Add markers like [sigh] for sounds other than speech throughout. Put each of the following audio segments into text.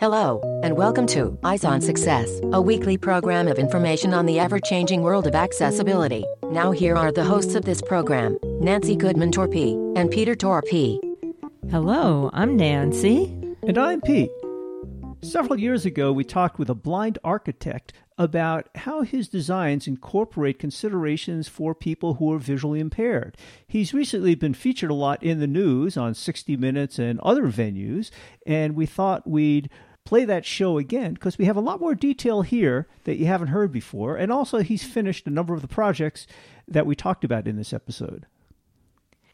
Hello, and welcome to Eyes on Success, a weekly program of information on the ever changing world of accessibility. Now, here are the hosts of this program Nancy Goodman Torpey and Peter Torpey. Hello, I'm Nancy. And I'm Pete. Several years ago, we talked with a blind architect about how his designs incorporate considerations for people who are visually impaired. He's recently been featured a lot in the news on 60 Minutes and other venues, and we thought we'd play that show again because we have a lot more detail here that you haven't heard before. And also, he's finished a number of the projects that we talked about in this episode.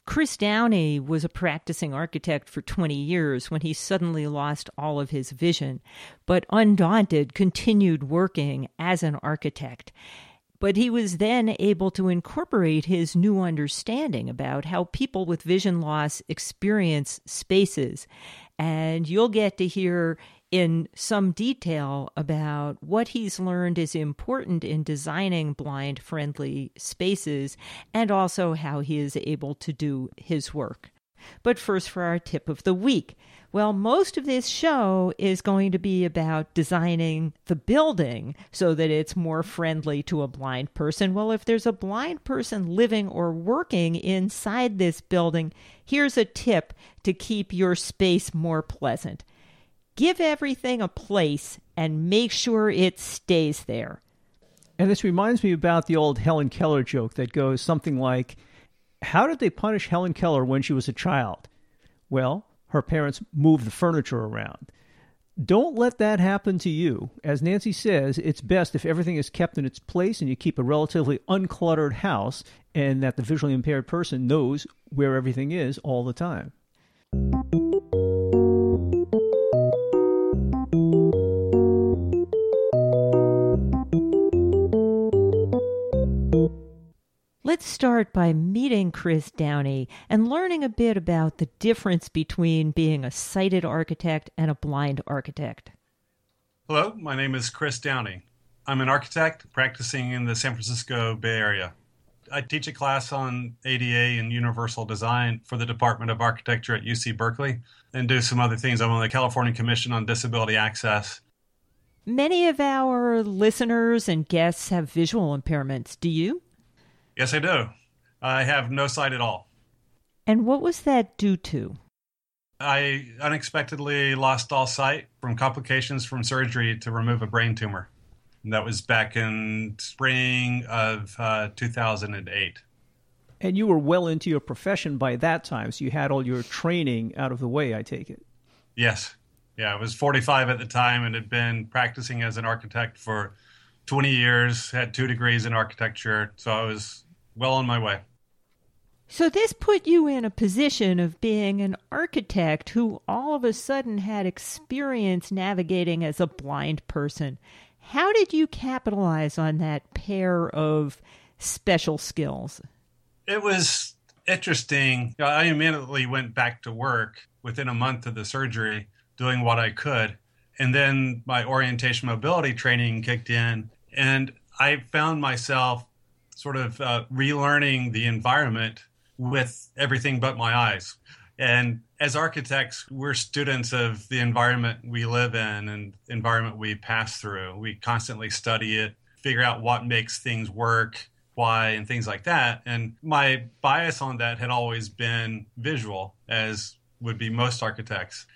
Chris Downey was a practicing architect for 20 years when he suddenly lost all of his vision, but undaunted continued working as an architect. But he was then able to incorporate his new understanding about how people with vision loss experience spaces. And you'll get to hear in some detail about what he's learned is important in designing blind friendly spaces and also how he is able to do his work. But first, for our tip of the week. Well, most of this show is going to be about designing the building so that it's more friendly to a blind person. Well, if there's a blind person living or working inside this building, here's a tip to keep your space more pleasant give everything a place and make sure it stays there. And this reminds me about the old Helen Keller joke that goes something like How did they punish Helen Keller when she was a child? Well, her parents moved the furniture around. Don't let that happen to you. As Nancy says, it's best if everything is kept in its place and you keep a relatively uncluttered house and that the visually impaired person knows where everything is all the time. Let's start by meeting Chris Downey and learning a bit about the difference between being a sighted architect and a blind architect. Hello, my name is Chris Downey. I'm an architect practicing in the San Francisco Bay Area. I teach a class on ADA and universal design for the Department of Architecture at UC Berkeley and do some other things. I'm on the California Commission on Disability Access. Many of our listeners and guests have visual impairments. Do you? Yes, I do. I have no sight at all. And what was that due to? I unexpectedly lost all sight from complications from surgery to remove a brain tumor. And that was back in spring of uh, 2008. And you were well into your profession by that time, so you had all your training out of the way, I take it. Yes. Yeah, I was 45 at the time and had been practicing as an architect for 20 years, had two degrees in architecture, so I was well on my way. So, this put you in a position of being an architect who all of a sudden had experience navigating as a blind person. How did you capitalize on that pair of special skills? It was interesting. I immediately went back to work within a month of the surgery, doing what I could. And then my orientation mobility training kicked in, and I found myself sort of uh, relearning the environment with everything but my eyes. And as architects, we're students of the environment we live in and environment we pass through. We constantly study it, figure out what makes things work, why, and things like that. And my bias on that had always been visual, as would be most architects.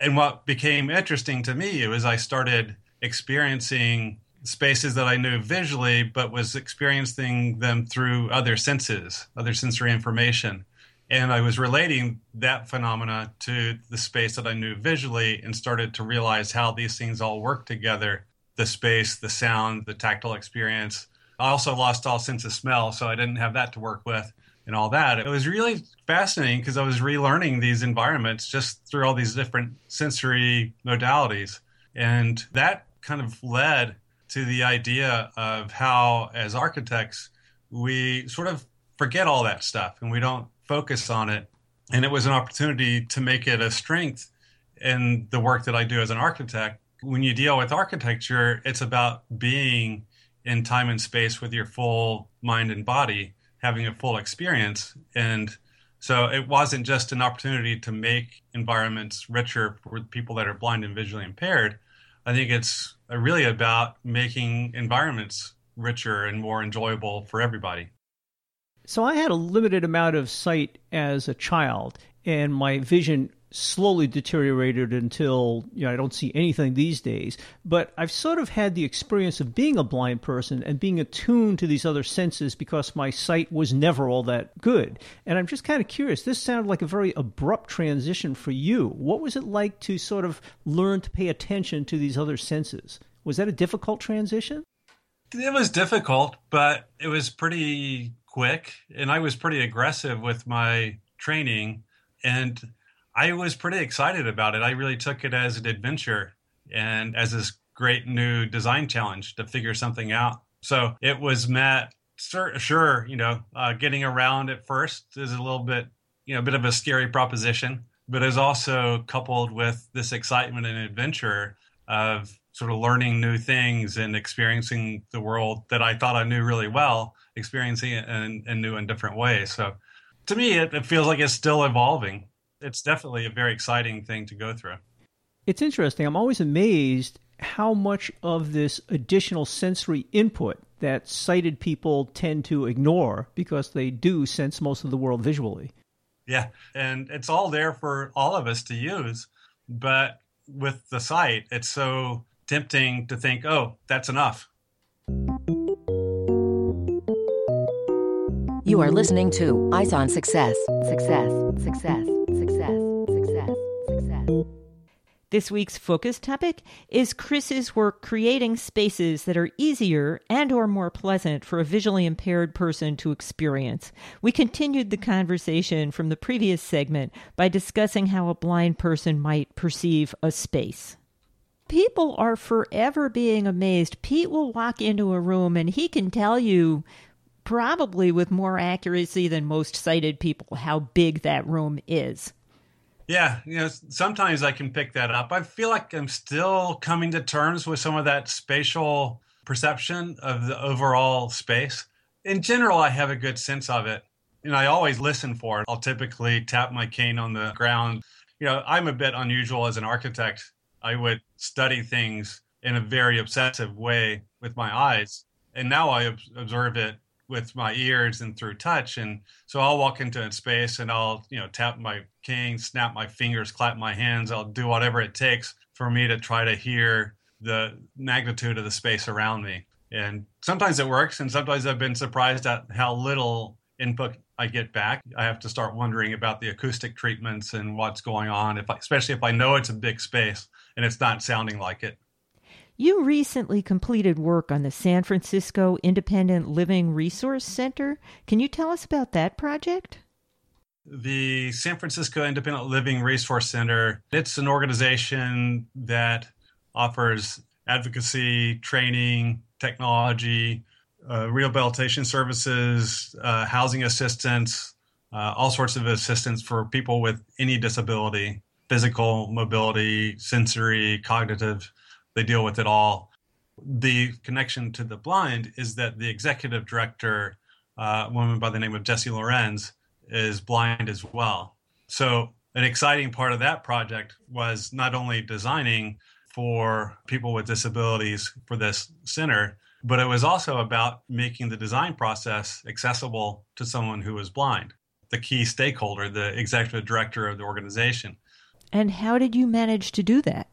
And what became interesting to me was I started experiencing spaces that I knew visually, but was experiencing them through other senses, other sensory information. And I was relating that phenomena to the space that I knew visually and started to realize how these things all work together the space, the sound, the tactile experience. I also lost all sense of smell, so I didn't have that to work with and all that. It was really fascinating because I was relearning these environments just through all these different sensory modalities. And that kind of led to the idea of how, as architects, we sort of forget all that stuff and we don't focus on it. And it was an opportunity to make it a strength in the work that I do as an architect. When you deal with architecture, it's about being in time and space with your full mind and body, having a full experience. And So it wasn't just an opportunity to make environments richer for people that are blind and visually impaired. I think it's Uh, really about making environments richer and more enjoyable for everybody. So I had a limited amount of sight as a child, and my vision slowly deteriorated until you know I don't see anything these days. But I've sort of had the experience of being a blind person and being attuned to these other senses because my sight was never all that good. And I'm just kind of curious. This sounded like a very abrupt transition for you. What was it like to sort of learn to pay attention to these other senses? Was that a difficult transition? It was difficult, but it was pretty quick and I was pretty aggressive with my training and I was pretty excited about it. I really took it as an adventure and as this great new design challenge to figure something out. So it was met, sure, you know, uh, getting around at first is a little bit, you know, a bit of a scary proposition, but is also coupled with this excitement and adventure of sort of learning new things and experiencing the world that I thought I knew really well, experiencing it in, in new and different ways. So to me, it, it feels like it's still evolving it's definitely a very exciting thing to go through. It's interesting. I'm always amazed how much of this additional sensory input that sighted people tend to ignore because they do sense most of the world visually. Yeah, and it's all there for all of us to use, but with the sight, it's so tempting to think, "Oh, that's enough." You are listening to Eyes on Success. Success. Success. Success. Success. Success. This week's focus topic is Chris's work creating spaces that are easier and or more pleasant for a visually impaired person to experience. We continued the conversation from the previous segment by discussing how a blind person might perceive a space people are forever being amazed. Pete will walk into a room and he can tell you probably with more accuracy than most sighted people how big that room is. Yeah, you know, sometimes I can pick that up. I feel like I'm still coming to terms with some of that spatial perception of the overall space. In general, I have a good sense of it. And I always listen for it. I'll typically tap my cane on the ground. You know, I'm a bit unusual as an architect. I would study things in a very obsessive way with my eyes. And now I observe it with my ears and through touch. And so I'll walk into a space and I'll, you know, tap my cane, snap my fingers, clap my hands. I'll do whatever it takes for me to try to hear the magnitude of the space around me. And sometimes it works, and sometimes I've been surprised at how little input I get back. I have to start wondering about the acoustic treatments and what's going on, if I, especially if I know it's a big space and it's not sounding like it. You recently completed work on the San Francisco Independent Living Resource Center. Can you tell us about that project? The San Francisco Independent Living Resource Center, it's an organization that offers advocacy, training, technology, uh, rehabilitation services, uh, housing assistance, uh, all sorts of assistance for people with any disability physical, mobility, sensory, cognitive they deal with it all. The connection to the blind is that the executive director, uh, a woman by the name of Jessie Lorenz, is blind as well. So, an exciting part of that project was not only designing for people with disabilities for this center, but it was also about making the design process accessible to someone who was blind, the key stakeholder, the executive director of the organization. And how did you manage to do that?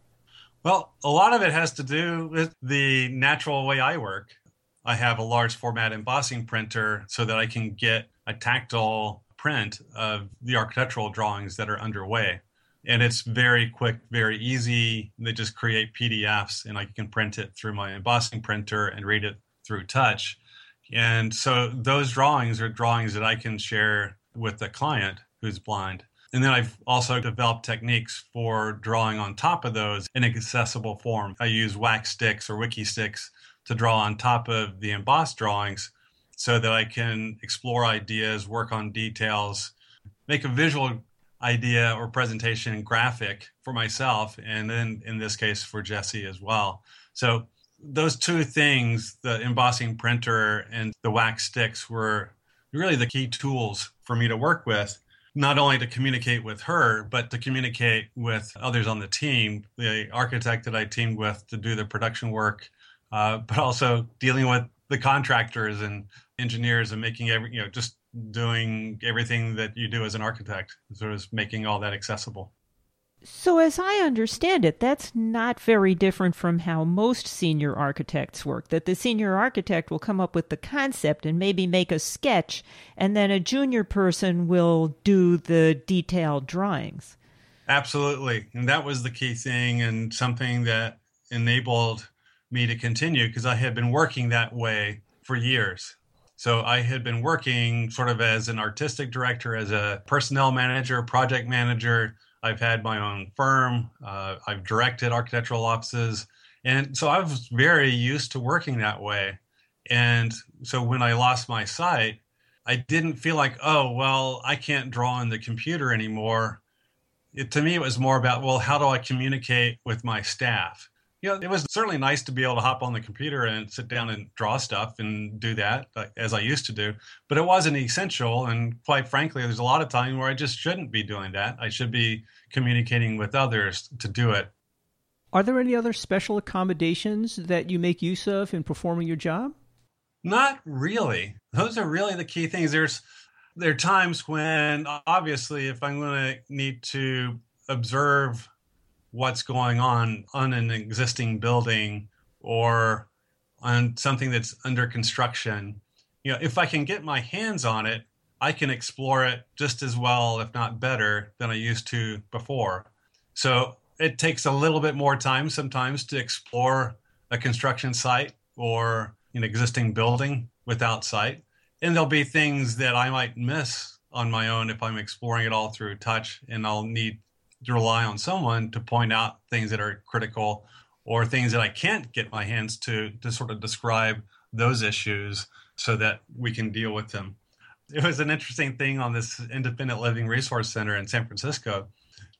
Well, a lot of it has to do with the natural way I work. I have a large format embossing printer so that I can get a tactile print of the architectural drawings that are underway. And it's very quick, very easy. They just create PDFs and I can print it through my embossing printer and read it through touch. And so those drawings are drawings that I can share with the client who's blind. And then I've also developed techniques for drawing on top of those in accessible form. I use wax sticks or Wikki Stix to draw on top of the embossed drawings so that I can explore ideas, work on details, make a visual idea or presentation graphic for myself, and then in this case for Jessie as well. So those two things, the embossing printer and the wax sticks, were really the key tools for me to work with not only to communicate with her, but to communicate with others on the team, the architect that I teamed with to do the production work, uh, but also dealing with the contractors and engineers and making every, you know, just doing everything that you do as an architect, sort of making all that accessible. So, as I understand it, that's not very different from how most senior architects work. That the senior architect will come up with the concept and maybe make a sketch, and then a junior person will do the detailed drawings. Absolutely. And that was the key thing, and something that enabled me to continue because I had been working that way for years. So I had been working sort of as an artistic director, as a personnel manager, project manager I've had my own firm. Uh, I've directed architectural offices. And so I was very used to working that way. And so when I lost my sight, I didn't feel like, oh, well, I can't draw on the computer anymore. It, to me, it was more about, well, how do I communicate with my staff? You know, it was certainly nice to be able to hop on the computer and sit down and draw stuff and do that as I used to do. But it wasn't essential. And quite frankly, there's a lot of times where I just shouldn't be doing that. I should be communicating with others to do it. Are there any other special accommodations that you make use of in performing your job? Not really. Those are really the key things. There's there are times when obviously if I'm going to need to observe what's going on on an existing building or on something that's under construction. You know if i can get my hands on it i can explore it just as well if not better than i used to before. So it takes a little bit more time sometimes to explore a construction site or an existing building without sight. And there'll be things that i might miss on my own if i'm exploring it all through touch and i'll need to rely on someone to point out things that are critical or things that I can't get my hands to to sort of describe those issues so that we can deal with them. It was an interesting thing on this independent living resource center in San Francisco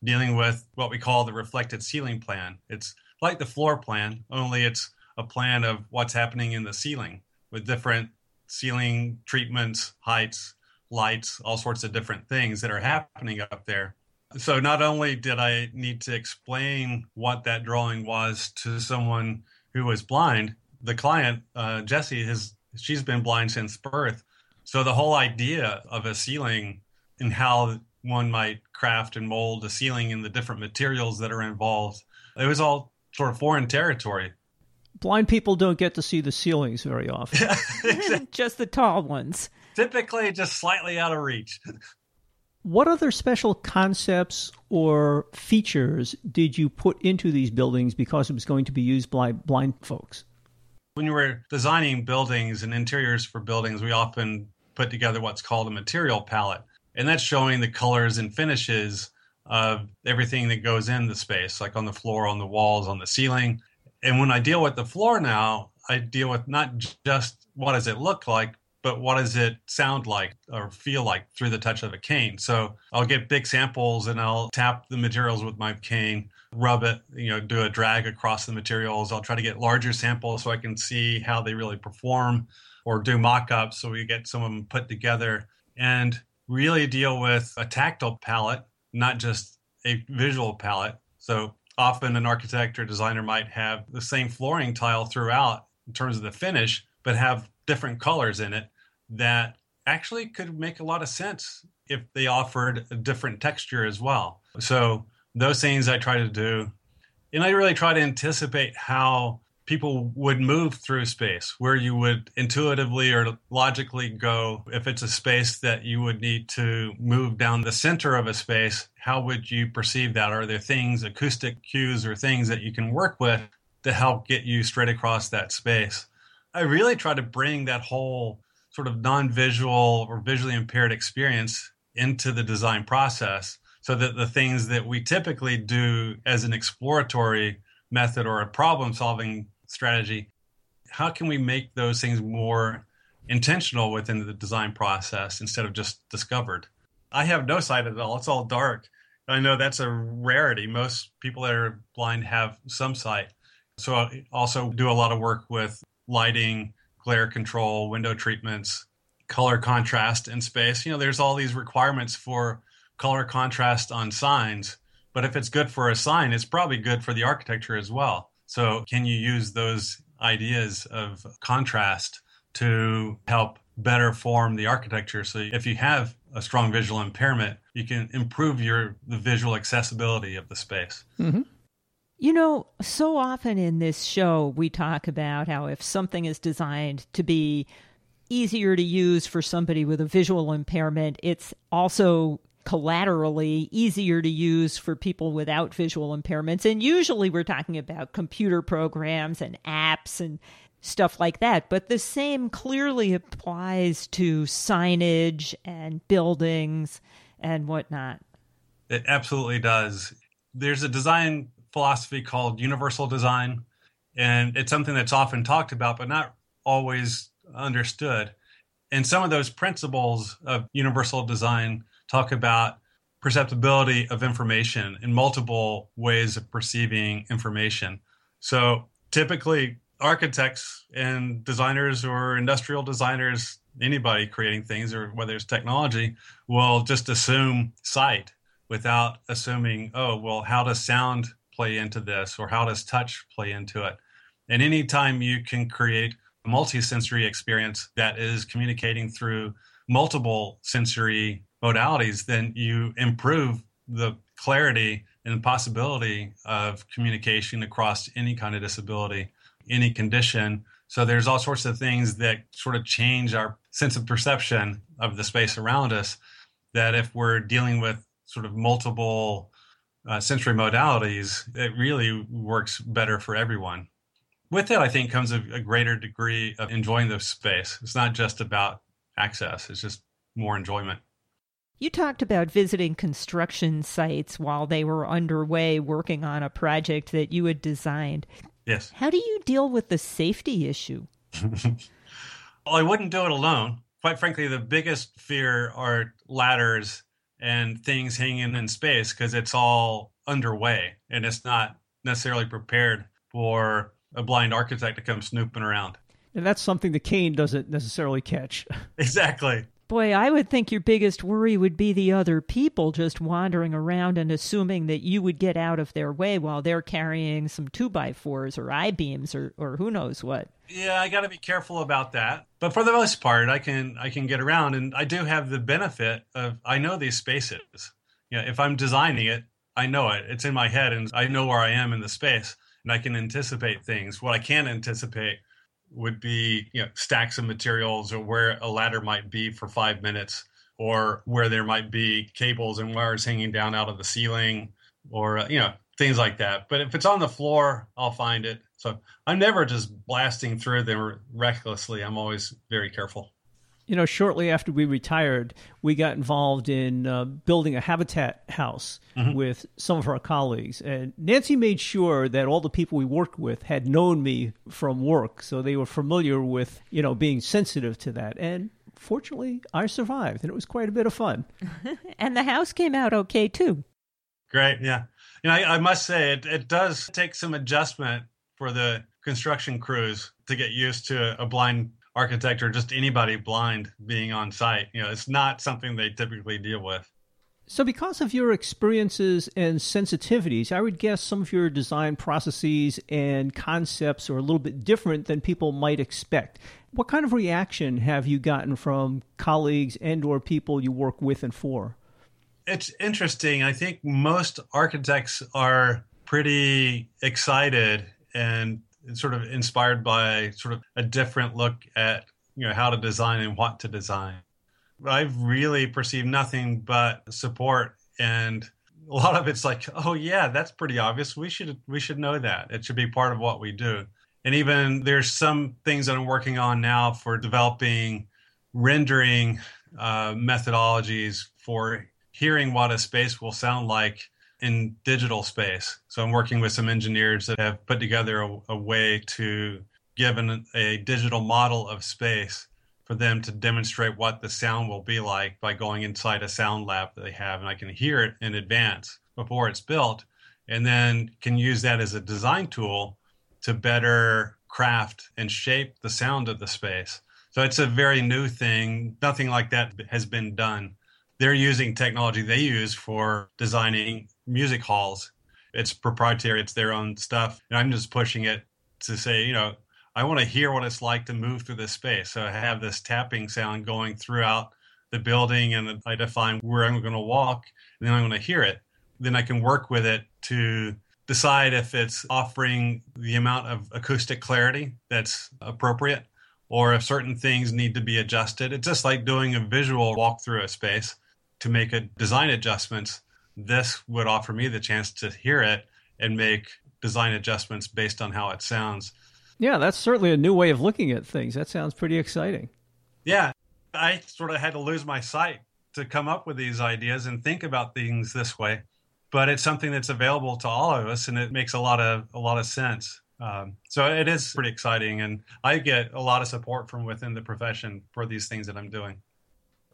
dealing with what we call the reflected ceiling plan. It's like the floor plan, only it's a plan of what's happening in the ceiling with different ceiling treatments, heights, lights, all sorts of different things that are happening up there. So not only did I need to explain what that drawing was to someone who was blind, the client, uh, Jessie, has she's been blind since birth. So the whole idea of a ceiling and how one might craft and mold a ceiling and the different materials that are involved, it was all sort of foreign territory. Blind people don't get to see the ceilings very often. [laughs] [laughs] just the tall ones. Typically, just slightly out of reach. [laughs] What other special concepts or features did you put into these buildings because it was going to be used by blind folks? When you were designing buildings and interiors for buildings, we often put together what's called a material palette. And that's showing the colors and finishes of everything that goes in the space, like on the floor, on the walls, on the ceiling. And when I deal with the floor now, I deal with not just what does it look like, but what does it sound like or feel like through the touch of a cane? So I'll get big samples and I'll tap the materials with my cane, rub it, you know, do a drag across the materials. I'll try to get larger samples so I can see how they really perform or do mock ups so we get some of them put together and really deal with a tactile palette, not just a visual palette. So often an architect or designer might have the same flooring tile throughout in terms of the finish, but have different colors in it that actually could make a lot of sense if they offered a different texture as well. So those things I try to do. And I really try to anticipate how people would move through space, where you would intuitively or logically go. If it's a space that you would need to move down the center of a space, how would you perceive that? Are there things, acoustic cues, or things that you can work with to help get you straight across that space? I really try to bring that whole sort of non-visual or visually impaired experience into the design process so that the things that we typically do as an exploratory method or a problem solving strategy how can we make those things more intentional within the design process instead of just discovered? I have no sight at all. It's all dark. I know that's a rarity. Most people that are blind have some sight. So i also do a lot of work with lighting glare control, window treatments, color contrast in space. You know, there's all these requirements for color contrast on signs, but if it's good for a sign, it's probably good for the architecture as well. So, can you use those ideas of contrast to help better form the architecture? So, if you have a strong visual impairment, you can improve your the visual accessibility of the space. Mm-hmm. You know, so often in this show, we talk about how if something is designed to be easier to use for somebody with a visual impairment, it's also collaterally easier to use for people without visual impairments. And usually we're talking about computer programs and apps and stuff like that. But the same clearly applies to signage and buildings and whatnot. It absolutely does. There's a design philosophy called universal design, and it's something that's often talked about, but not always understood. And some of those principles of universal design talk about perceptibility of information in multiple ways of perceiving information. So typically, architects and designers or industrial designers, anybody creating things or whether it's technology, will just assume sight without assuming, oh, well, how does sound play into this or how does touch play into it? And anytime you can create a multi-sensory experience that is communicating through multiple sensory modalities, then you improve the clarity and possibility of communication across any kind of disability, any condition. So there's all sorts of things that sort of change our sense of perception of the space around us. That if we're dealing with sort of multiple uh, sensory modalities, it really works better for everyone. With it, I think comes a, a greater degree of enjoying the space. It's not just about access; it's just more enjoyment. You talked about visiting construction sites while they were underway working on a project that you had designed. Yes. How do you deal with the safety issue? [laughs] well, I wouldn't do it alone. Quite frankly, the biggest fear are ladders and things hanging in space because it's all underway and it's not necessarily prepared for a blind architect to come snooping around. And that's something the cane doesn't necessarily catch. [laughs] Exactly. Boy, I would think your biggest worry would be the other people just wandering around and assuming that you would get out of their way while they're carrying some two by fours or I beams or, or who knows what. Yeah, I got to be careful about that. But for the most part, I can I can get around, and I do have the benefit of I know these spaces. Know, if I'm designing it, I know it. It's in my head, and I know where I am in the space, and I can anticipate things. What I can't anticipate would be you know stacks of materials or where a ladder might be for five minutes or where there might be cables and wires hanging down out of the ceiling or uh, you know things like that. But if it's on the floor i'll find it. So i'm never just blasting through them recklessly. I'm always very careful you know, shortly after we retired, we got involved in uh, building a habitat house mm-hmm. with some of our colleagues. And Nancy made sure that all the people we worked with had known me from work. So they were familiar with, you know, being sensitive to that. And fortunately, I survived, and it was quite a bit of fun. [laughs] and the house came out okay, too. Great. Yeah. You know, I, I must say, it, it does take some adjustment for the construction crews to get used to a blind architect or just anybody blind being on site. You know, it's not something they typically deal with. So, because of your experiences and sensitivities, I would guess some of your design processes and concepts are a little bit different than people might expect. What kind of reaction have you gotten from colleagues and/or people you work with and for? It's interesting. I think most architects are pretty excited and sort of inspired by sort of a different look at you know how to design and what to design. I've really perceived nothing but support and a lot of it's like, oh yeah, that's pretty obvious. We should we should know that. It should be part of what we do. And even there's some things that I'm working on now for developing rendering uh, methodologies for hearing what a space will sound like in digital space. So I'm working with some engineers that have put together a, a way to give an, a digital model of space for them to demonstrate what the sound will be like by going inside a sound lab that they have. And I can hear it in advance before it's built and then can use that as a design tool to better craft and shape the sound of the space. So it's a very new thing. Nothing like that has been done they're using technology they use for designing music halls. It's proprietary, it's their own stuff. And I'm just pushing it to say, you know, I want to hear what it's like to move through this space. So I have this tapping sound going throughout the building and I define where I'm going to walk and then I'm going to hear it. Then I can work with it to decide if it's offering the amount of acoustic clarity that's appropriate or if certain things need to be adjusted. It's just like doing a visual walk through a space to make a design adjustments. This would offer me the chance to hear it and make design adjustments based on how it sounds. Yeah, that's certainly a new way of looking at things. That sounds pretty exciting. Yeah, I sort of had to lose my sight to come up with these ideas and think about things this way. But it's something that's available to all of us, and it makes a lot of a lot of sense. Um, so it is pretty exciting, and I get a lot of support from within the profession for these things that I'm doing.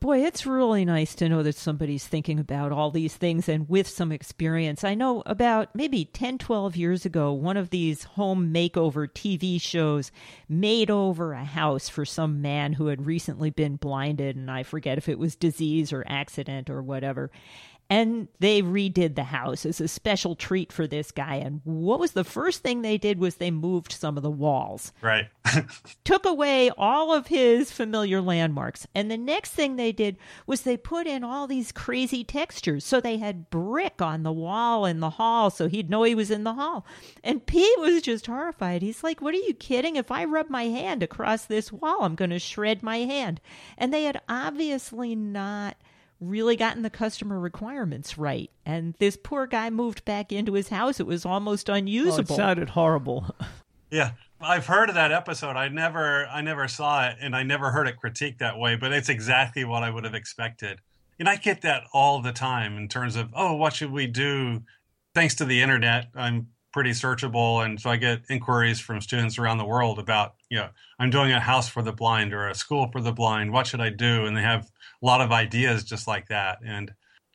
Boy, it's really nice to know that somebody's thinking about all these things and with some experience. I know about maybe 10, 12 years ago, one of these home makeover TV shows made over a house for some man who had recently been blinded, and I forget if it was disease or accident or whatever. And they redid the house as a special treat for this guy. And what was the first thing they did was they moved some of the walls. Right. [laughs] Took away all of his familiar landmarks. And the next thing they did was they put in all these crazy textures. So they had brick on the wall in the hall so he'd know he was in the hall. And Pete was just horrified. He's like, What are you kidding? If I rub my hand across this wall, I'm going to shred my hand. And they had obviously not really gotten the customer requirements right. And this poor guy moved back into his house. It was almost unusable. Oh, it sounded horrible. [laughs] yeah. I've heard of that episode. I never I never saw it and I never heard it critiqued that way, but it's exactly what I would have expected. And I get that all the time in terms of, oh, what should we do? Thanks to the internet, I'm pretty searchable and so I get inquiries from students around the world about, you know, I'm doing a house for the blind or a school for the blind. What should I do? And they have a lot of ideas just like that. And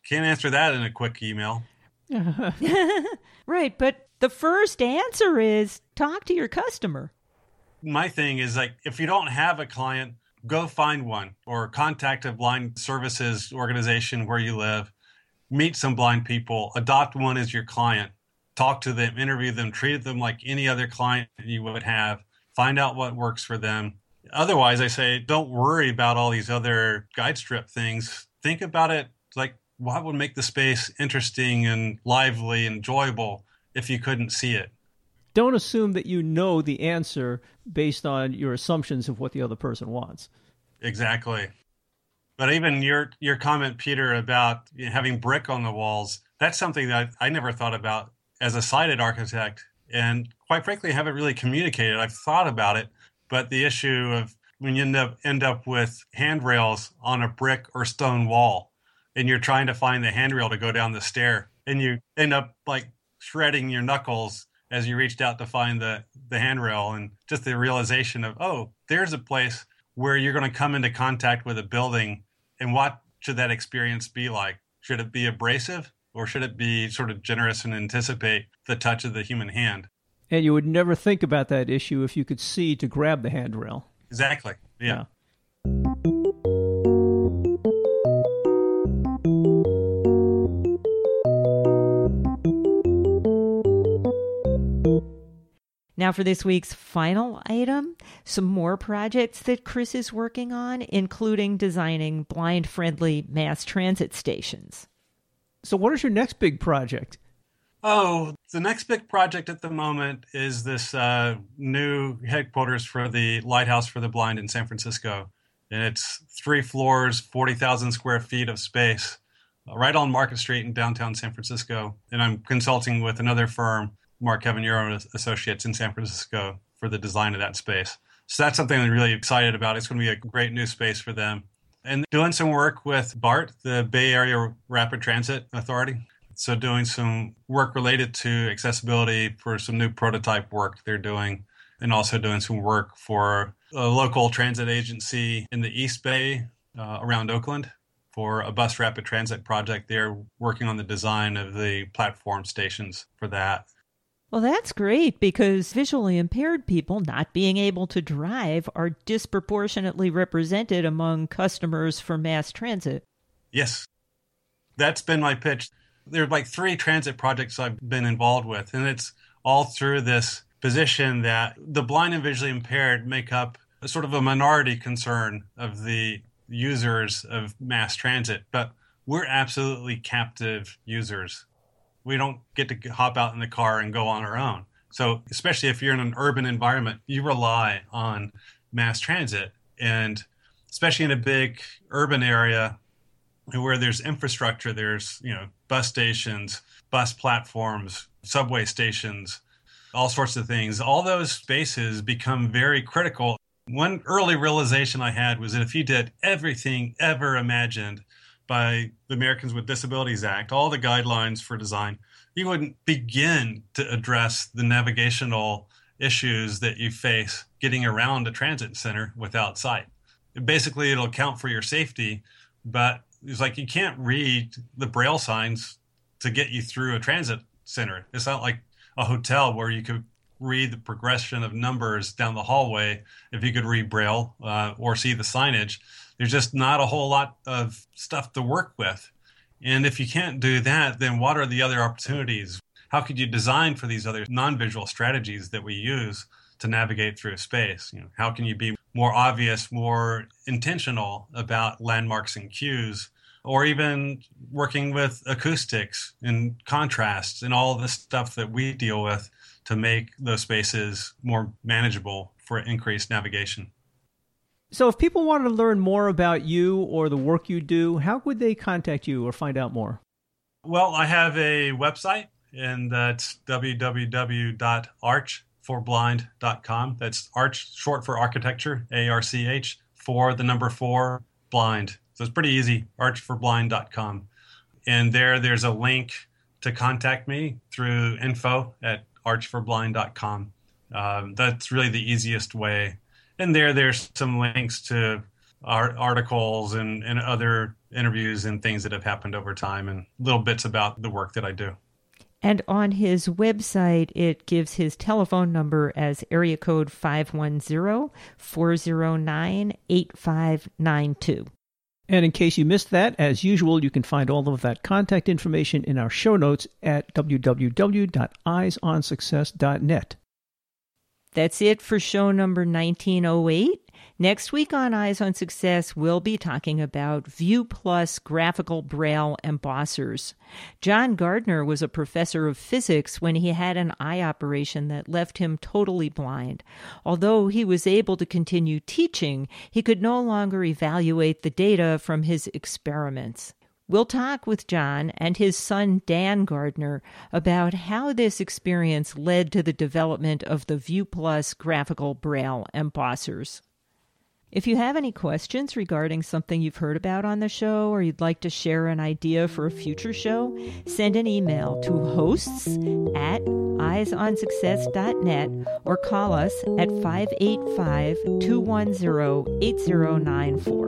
can't answer that in a quick email. [laughs] right. But the first answer is talk to your customer. My thing is like, if you don't have a client, go find one or contact a blind services organization where you live, meet some blind people, adopt one as your client, talk to them, interview them, treat them like any other client you would have, find out what works for them, Otherwise, I say don't worry about all these other guide strip things. Think about it like what would make the space interesting and lively and enjoyable if you couldn't see it. Don't assume that you know the answer based on your assumptions of what the other person wants. Exactly. But even your your comment, Peter, about having brick on the walls, that's something that I never thought about as a sighted architect. And quite frankly, I haven't really communicated. I've thought about it, but the issue of when you end up end up with handrails on a brick or stone wall, and you're trying to find the handrail to go down the stair, and you end up like shredding your knuckles as you reached out to find the the handrail, and just the realization of oh, there's a place where you're going to come into contact with a building, and what should that experience be like? Should it be abrasive? Or should it be sort of generous and anticipate the touch of the human hand? And you would never think about that issue if you could see to grab the handrail. Exactly. Yeah. yeah. Now, for this week's final item, some more projects that Chris is working on, including designing blind friendly mass transit stations. So, what is your next big project? Oh, the next big project at the moment is this uh, new headquarters for the Lighthouse for the Blind in San Francisco. And it's three floors, 40,000 square feet of space, uh, right on Market Street in downtown San Francisco. And I'm consulting with another firm, Mark Cavagnero Associates in San Francisco, for the design of that space. So that's something I'm really excited about. It's going to be a great new space for them. And doing some work with BART, the Bay Area Rapid Transit Authority. So, doing some work related to accessibility for some new prototype work they're doing, and also doing some work for a local transit agency in the East Bay uh, around Oakland for a bus rapid transit project. They're working on the design of the platform stations for that. Well, that's great because visually impaired people not being able to drive are disproportionately represented among customers for mass transit. Yes, That's been my pitch. There are like three transit projects I've been involved with, and it's all through this position that the blind and visually impaired make up a sort of a minority concern of the users of mass transit, but we're absolutely captive users. We don't get to hop out in the car and go on our own. So, especially if you're in an urban environment, you rely on mass transit. And especially in a big urban area where there's infrastructure, there's, you know, bus stations, bus platforms, subway stations, all sorts of things. All those spaces become very critical. One early realization I had was that if you did everything ever imagined by the Americans with Disabilities Act, all the guidelines for design, you wouldn't begin to address the navigational issues that you face getting around a transit center without sight. Basically, it'll account for your safety, but it's like you can't read the braille signs to get you through a transit center. It's not like a hotel where you could read the progression of numbers down the hallway if you could read braille uh, or see the signage. There's just not a whole lot of stuff to work with. And if you can't do that, then what are the other opportunities? How could you design for these other non-visual strategies that we use to navigate through space? You know, how can you be more obvious, more intentional about landmarks and cues, or even working with acoustics and contrasts and all the stuff that we deal with to make those spaces more manageable for increased navigation. So, if people wanted to learn more about you or the work you do, how would they contact you or find out more? Well, I have a website, and that's www.arch4blind.com. That's arch, short for architecture, A R C H, for the number four, blind. So it's pretty easy, arch4blind.com. And there, there's a link to contact me through info at arch4blind.com. Um, that's really the easiest way and there there's some links to art, articles and, and other interviews and things that have happened over time and little bits about the work that I do. And on his website, it gives his telephone number as area code 510 409 8592. And in case you missed that, as usual, you can find all of that contact information in our show notes at www.eyesonsuccess.net. That's it for show number 1908. Next week on Eyes on Success, we'll be talking about ViewPlus graphical braille embossers. John Gardner was a professor of physics when he had an eye operation that left him totally blind. Although he was able to continue teaching, he could no longer evaluate the data from his experiments. We'll talk with John and his son Dan Gardner about how this experience led to the development of the ViewPlus graphical braille embossers. If you have any questions regarding something you've heard about on the show or you'd like to share an idea for a future show, send an email to hosts at eyesonsuccess.net or call us at 585 210 8094.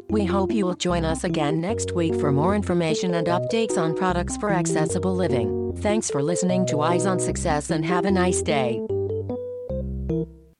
We hope you will join us again next week for more information and updates on products for accessible living. Thanks for listening to Eyes on Success and have a nice day.